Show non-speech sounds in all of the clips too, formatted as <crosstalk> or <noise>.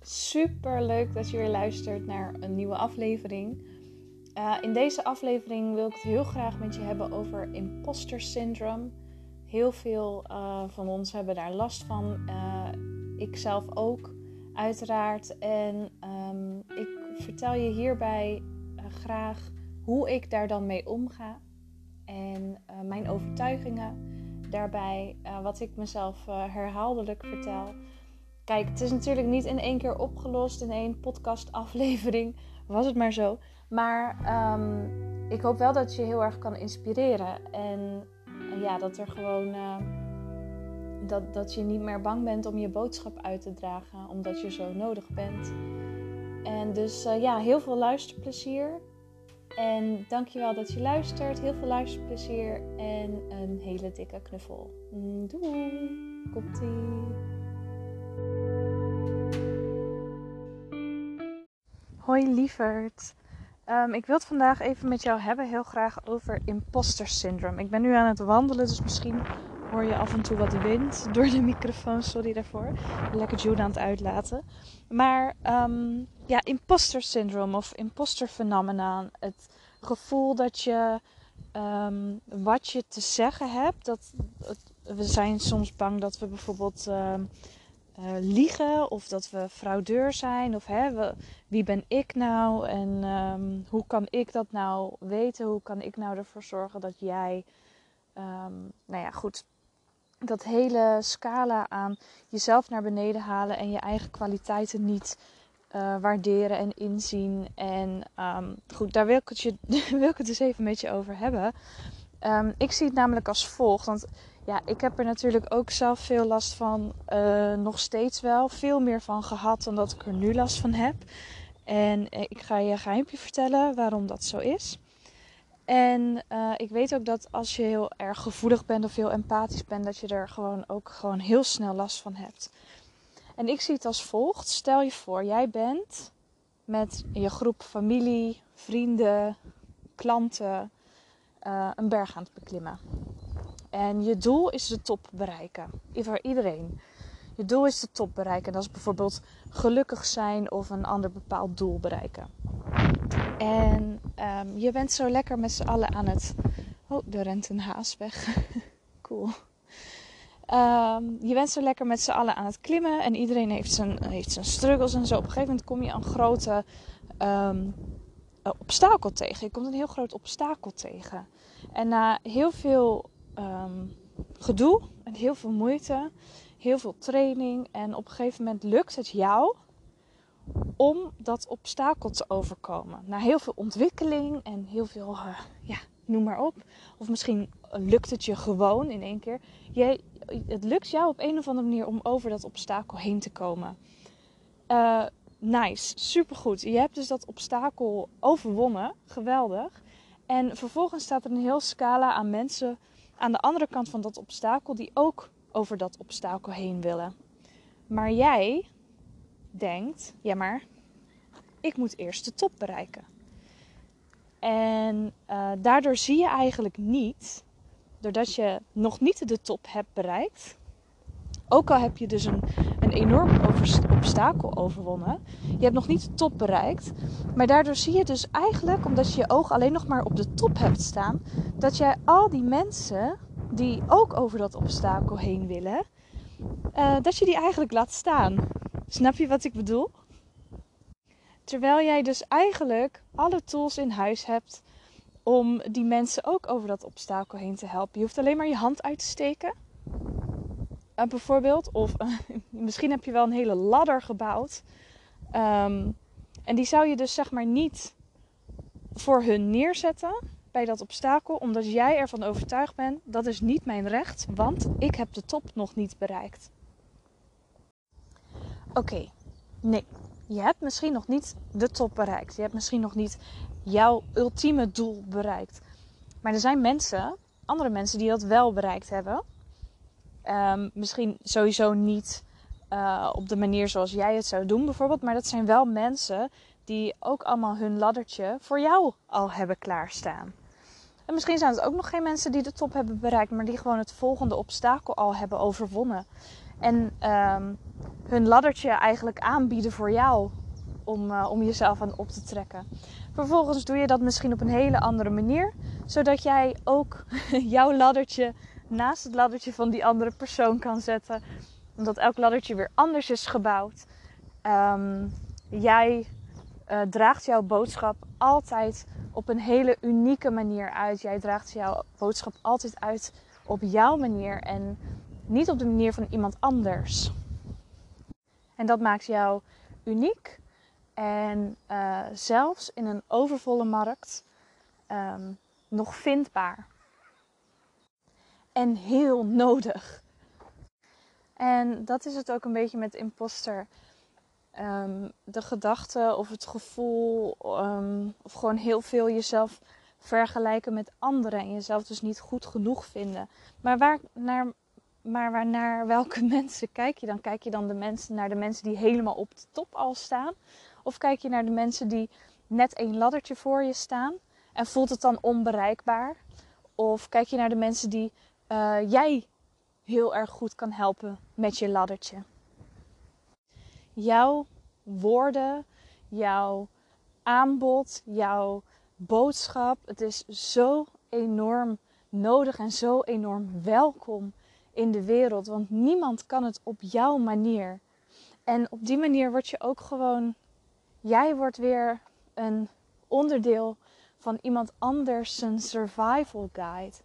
Super leuk dat je weer luistert naar een nieuwe aflevering. Uh, in deze aflevering wil ik het heel graag met je hebben over imposter syndrome. Heel veel uh, van ons hebben daar last van. Uh, ik zelf ook, uiteraard. En um, ik vertel je hierbij graag hoe ik daar dan mee omga. En mijn overtuigingen daarbij, wat ik mezelf herhaaldelijk vertel. Kijk, het is natuurlijk niet in één keer opgelost in één podcastaflevering. <laughs> Was het maar zo. Maar um, ik hoop wel dat je heel erg kan inspireren. En, ja, dat er gewoon. Uh, dat, dat je niet meer bang bent om je boodschap uit te dragen, omdat je zo nodig bent. En dus uh, ja, heel veel luisterplezier. En dankjewel dat je luistert. Heel veel luisterplezier en een hele dikke knuffel. Doei! Komt-ie! Hoi lieverd. Um, ik wil het vandaag even met jou hebben, heel graag over imposter syndrome. Ik ben nu aan het wandelen, dus misschien hoor je af en toe wat wind <laughs> door de microfoon. Sorry daarvoor. Lekker June aan het uitlaten. Maar um, ja, imposter syndrome of imposter phenomenon. Het gevoel dat je um, wat je te zeggen hebt. Dat, we zijn soms bang dat we bijvoorbeeld uh, liegen of dat we fraudeur zijn of hè, we, wie ben ik nou en um, hoe kan ik dat nou weten? Hoe kan ik nou ervoor zorgen dat jij, um, nou ja, goed, dat hele scala aan jezelf naar beneden halen en je eigen kwaliteiten niet uh, waarderen en inzien. En um, goed, daar wil ik, het je, <laughs> wil ik het dus even met je over hebben. ik zie het namelijk als volgt, want ja, ik heb er natuurlijk ook zelf veel last van. Uh, nog steeds wel. Veel meer van gehad dan dat ik er nu last van heb. En eh, ik ga je een geheimpje vertellen waarom dat zo is. En uh, ik weet ook dat als je heel erg gevoelig bent of heel empathisch bent, dat je er gewoon ook gewoon heel snel last van hebt. En ik zie het als volgt. Stel je voor, jij bent met je groep familie, vrienden, klanten een berg aan het beklimmen. En je doel is de top bereiken. Voor iedereen. Je doel is de top bereiken. Dat is bijvoorbeeld gelukkig zijn of een ander bepaald doel bereiken. En um, je bent zo lekker met z'n allen aan het. Oh, er rent een haas weg. <laughs> cool. Um, je bent zo lekker met z'n allen aan het klimmen. En iedereen heeft zijn, heeft zijn struggles en zo. Op een gegeven moment kom je een grote um, obstakel tegen. Je komt een heel groot obstakel tegen. En na heel veel um, gedoe en heel veel moeite, heel veel training. En op een gegeven moment lukt het jou om dat obstakel te overkomen. Na heel veel ontwikkeling en heel veel, uh, ja, noem maar op. Of misschien lukt het je gewoon in één keer. Je, het lukt jou op een of andere manier om over dat obstakel heen te komen. Uh, nice, supergoed. Je hebt dus dat obstakel overwonnen. Geweldig. En vervolgens staat er een heel scala aan mensen aan de andere kant van dat obstakel die ook over dat obstakel heen willen. Maar jij denkt, ja maar, ik moet eerst de top bereiken. En uh, daardoor zie je eigenlijk niet, doordat je nog niet de top hebt bereikt, ook al heb je dus een enorm obstakel overwonnen, je hebt nog niet de top bereikt, maar daardoor zie je dus eigenlijk, omdat je je oog alleen nog maar op de top hebt staan, dat jij al die mensen die ook over dat obstakel heen willen, uh, dat je die eigenlijk laat staan. Snap je wat ik bedoel? Terwijl jij dus eigenlijk alle tools in huis hebt om die mensen ook over dat obstakel heen te helpen. Je hoeft alleen maar je hand uit te steken. Uh, bijvoorbeeld. Of <laughs> misschien heb je wel een hele ladder gebouwd. Um, en die zou je dus zeg maar niet voor hun neerzetten bij dat obstakel, omdat jij ervan overtuigd bent dat is niet mijn recht, want ik heb de top nog niet bereikt. Oké, nee, je hebt misschien nog niet de top bereikt. Je hebt misschien nog niet jouw ultieme doel bereikt. Maar er zijn mensen, andere mensen, die dat wel bereikt hebben. Um, misschien sowieso niet uh, op de manier zoals jij het zou doen, bijvoorbeeld. Maar dat zijn wel mensen die ook allemaal hun laddertje voor jou al hebben klaarstaan. En misschien zijn het ook nog geen mensen die de top hebben bereikt, maar die gewoon het volgende obstakel al hebben overwonnen. En um, hun laddertje eigenlijk aanbieden voor jou om, uh, om jezelf aan op te trekken. Vervolgens doe je dat misschien op een hele andere manier, zodat jij ook <laughs> jouw laddertje naast het laddertje van die andere persoon kan zetten. Omdat elk laddertje weer anders is gebouwd. Um, jij uh, draagt jouw boodschap altijd op een hele unieke manier uit. Jij draagt jouw boodschap altijd uit op jouw manier en niet op de manier van iemand anders. En dat maakt jou uniek en uh, zelfs in een overvolle markt um, nog vindbaar. En heel nodig. En dat is het ook een beetje met imposter. Um, de gedachte of het gevoel, um, of gewoon heel veel jezelf vergelijken met anderen en jezelf dus niet goed genoeg vinden. Maar waar naar, maar waar naar welke <laughs> mensen kijk je dan? Kijk je dan de mensen, naar de mensen die helemaal op de top al staan? Of kijk je naar de mensen die net een laddertje voor je staan en voelt het dan onbereikbaar? Of kijk je naar de mensen die uh, jij heel erg goed kan helpen met je laddertje? Jouw woorden, jouw aanbod, jouw boodschap, het is zo enorm nodig en zo enorm welkom in de wereld. Want niemand kan het op jouw manier. En op die manier word je ook gewoon Jij wordt weer een onderdeel van iemand anders survival guide.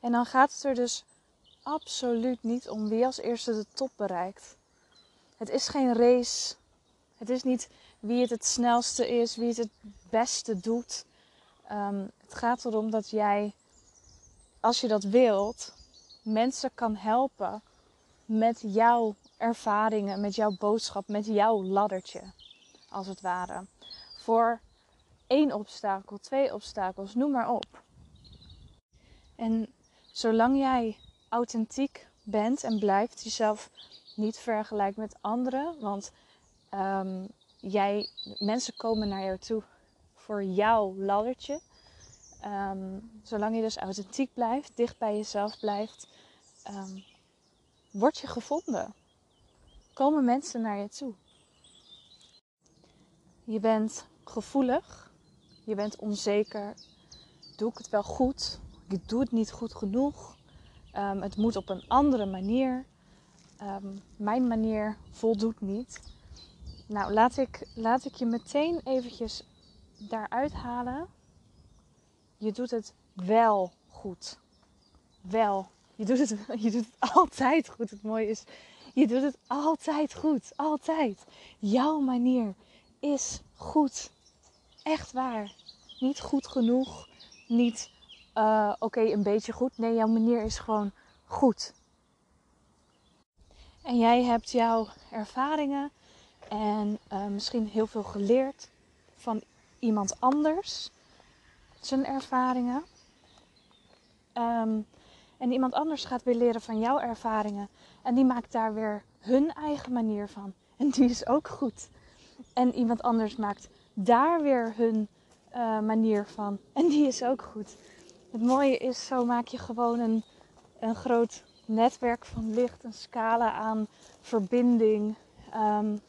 En dan gaat het er dus absoluut niet om wie als eerste de top bereikt. Het is geen race. Het is niet wie het het snelste is, wie het het beste doet. Um, het gaat erom dat jij, als je dat wilt, mensen kan helpen met jouw ervaringen, met jouw boodschap, met jouw laddertje, als het ware. Voor één obstakel, twee obstakels, noem maar op. En zolang jij authentiek bent en blijft, jezelf niet vergelijkt met anderen, want um, jij, mensen komen naar jou toe voor jouw laddertje. Um, zolang je dus authentiek blijft, dicht bij jezelf blijft, um, word je gevonden komen mensen naar je toe. Je bent gevoelig, je bent onzeker. Doe ik het wel goed? Ik doe het niet goed genoeg. Um, het moet op een andere manier. Um, mijn manier voldoet niet. Nou, laat ik, laat ik je meteen eventjes daaruit halen. Je doet het wel goed. Wel. Je doet het, <laughs> je doet het altijd goed. Het mooie is, je doet het altijd goed. Altijd. Jouw manier is goed. Echt waar. Niet goed genoeg. Niet uh, oké, een beetje goed. Nee, jouw manier is gewoon goed. En jij hebt jouw ervaringen en uh, misschien heel veel geleerd van iemand anders. Zijn ervaringen. Um, en iemand anders gaat weer leren van jouw ervaringen. En die maakt daar weer hun eigen manier van. <laughs> En die is ook goed. En iemand anders maakt daar weer hun uh, manier van. En die is ook goed. Het mooie is, zo maak je gewoon een, een groot netwerk van licht, een scala aan verbinding. Um,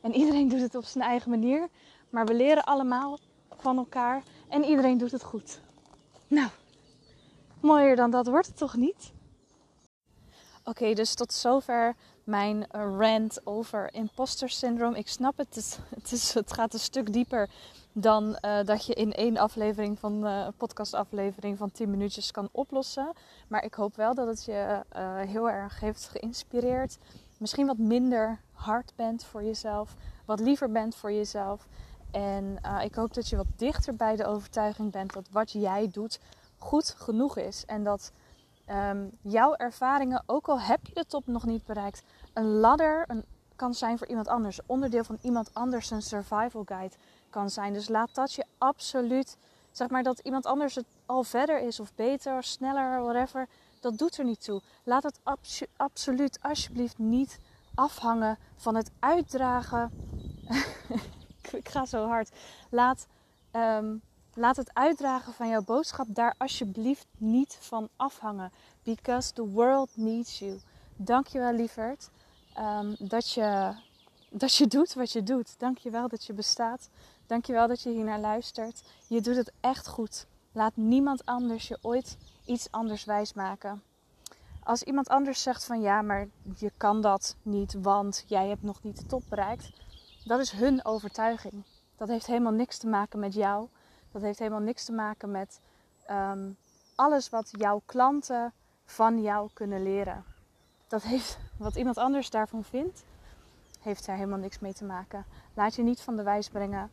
en iedereen doet het op zijn eigen manier. Maar we leren allemaal van elkaar. En iedereen doet het goed. Nou, mooier dan dat wordt het toch niet? Oké, dus tot zover mijn rant over imposter syndroom. Ik snap het, het, is, <laughs> het gaat een stuk dieper dan uh, dat je in één aflevering van uh, een podcastaflevering van 10 minuutjes kan oplossen. Maar ik hoop wel dat het je heel erg heeft geïnspireerd. Misschien wat minder hard bent voor jezelf, wat liever bent voor jezelf. En ik hoop dat je wat dichter bij de overtuiging bent dat wat jij doet goed genoeg is. En dat um, jouw ervaringen, ook al heb je de top nog niet bereikt, een ladder een, kan zijn voor iemand anders. Onderdeel van iemand anders een survival guide kan zijn. Dus laat dat je absoluut, zeg maar dat iemand anders het al verder is of beter, sneller, whatever. Dat doet er niet toe. Laat het abso absoluut alsjeblieft niet afhangen van het uitdragen. <laughs> ik ga zo hard. Laat um, Laat het uitdragen van jouw boodschap daar alsjeblieft niet van afhangen. Because the world needs you. Dankjewel lieverd um, dat, je, dat je doet wat je doet. Dankjewel dat je bestaat. Dankjewel dat je hier naar luistert. Je doet het echt goed. Laat niemand anders je ooit iets anders wijsmaken. Als iemand anders zegt van ja, maar je kan dat niet, want jij hebt nog niet de top bereikt. Dat is hun overtuiging. Dat heeft helemaal niks te maken met jou. Dat heeft helemaal niks te maken met um, alles wat jouw klanten van jou kunnen leren. Dat heeft wat iemand anders daarvan vindt, heeft daar helemaal niks mee te maken. Laat je niet van de wijs brengen.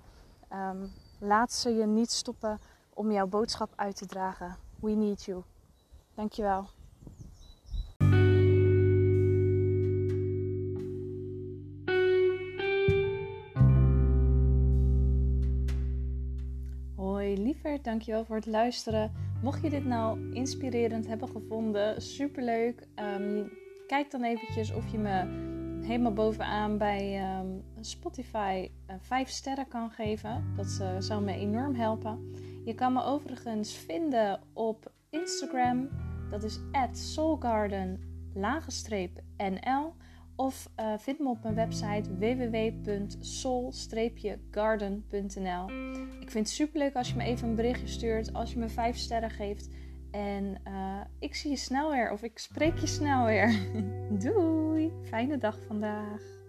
Um, laat ze je niet stoppen om jouw boodschap uit te dragen. We need you. Dankjewel. Hoi lieverd, dankjewel voor het luisteren. Mocht je dit nou inspirerend hebben gevonden, superleuk. Um, kijk dan eventjes of je me helemaal bovenaan bij um, Spotify uh, 5 sterren kan geven. Dat uh, zou me enorm helpen. Je kan me overigens vinden op Instagram. Dat is soulgarden-nl. Of uh, vind me op mijn website www.soul-garden.nl. Ik vind het superleuk als je me even een berichtje stuurt, als je me 5 sterren geeft. En uh, ik zie je snel weer of ik spreek je snel weer. <laughs> Doei! Fijne dag vandaag.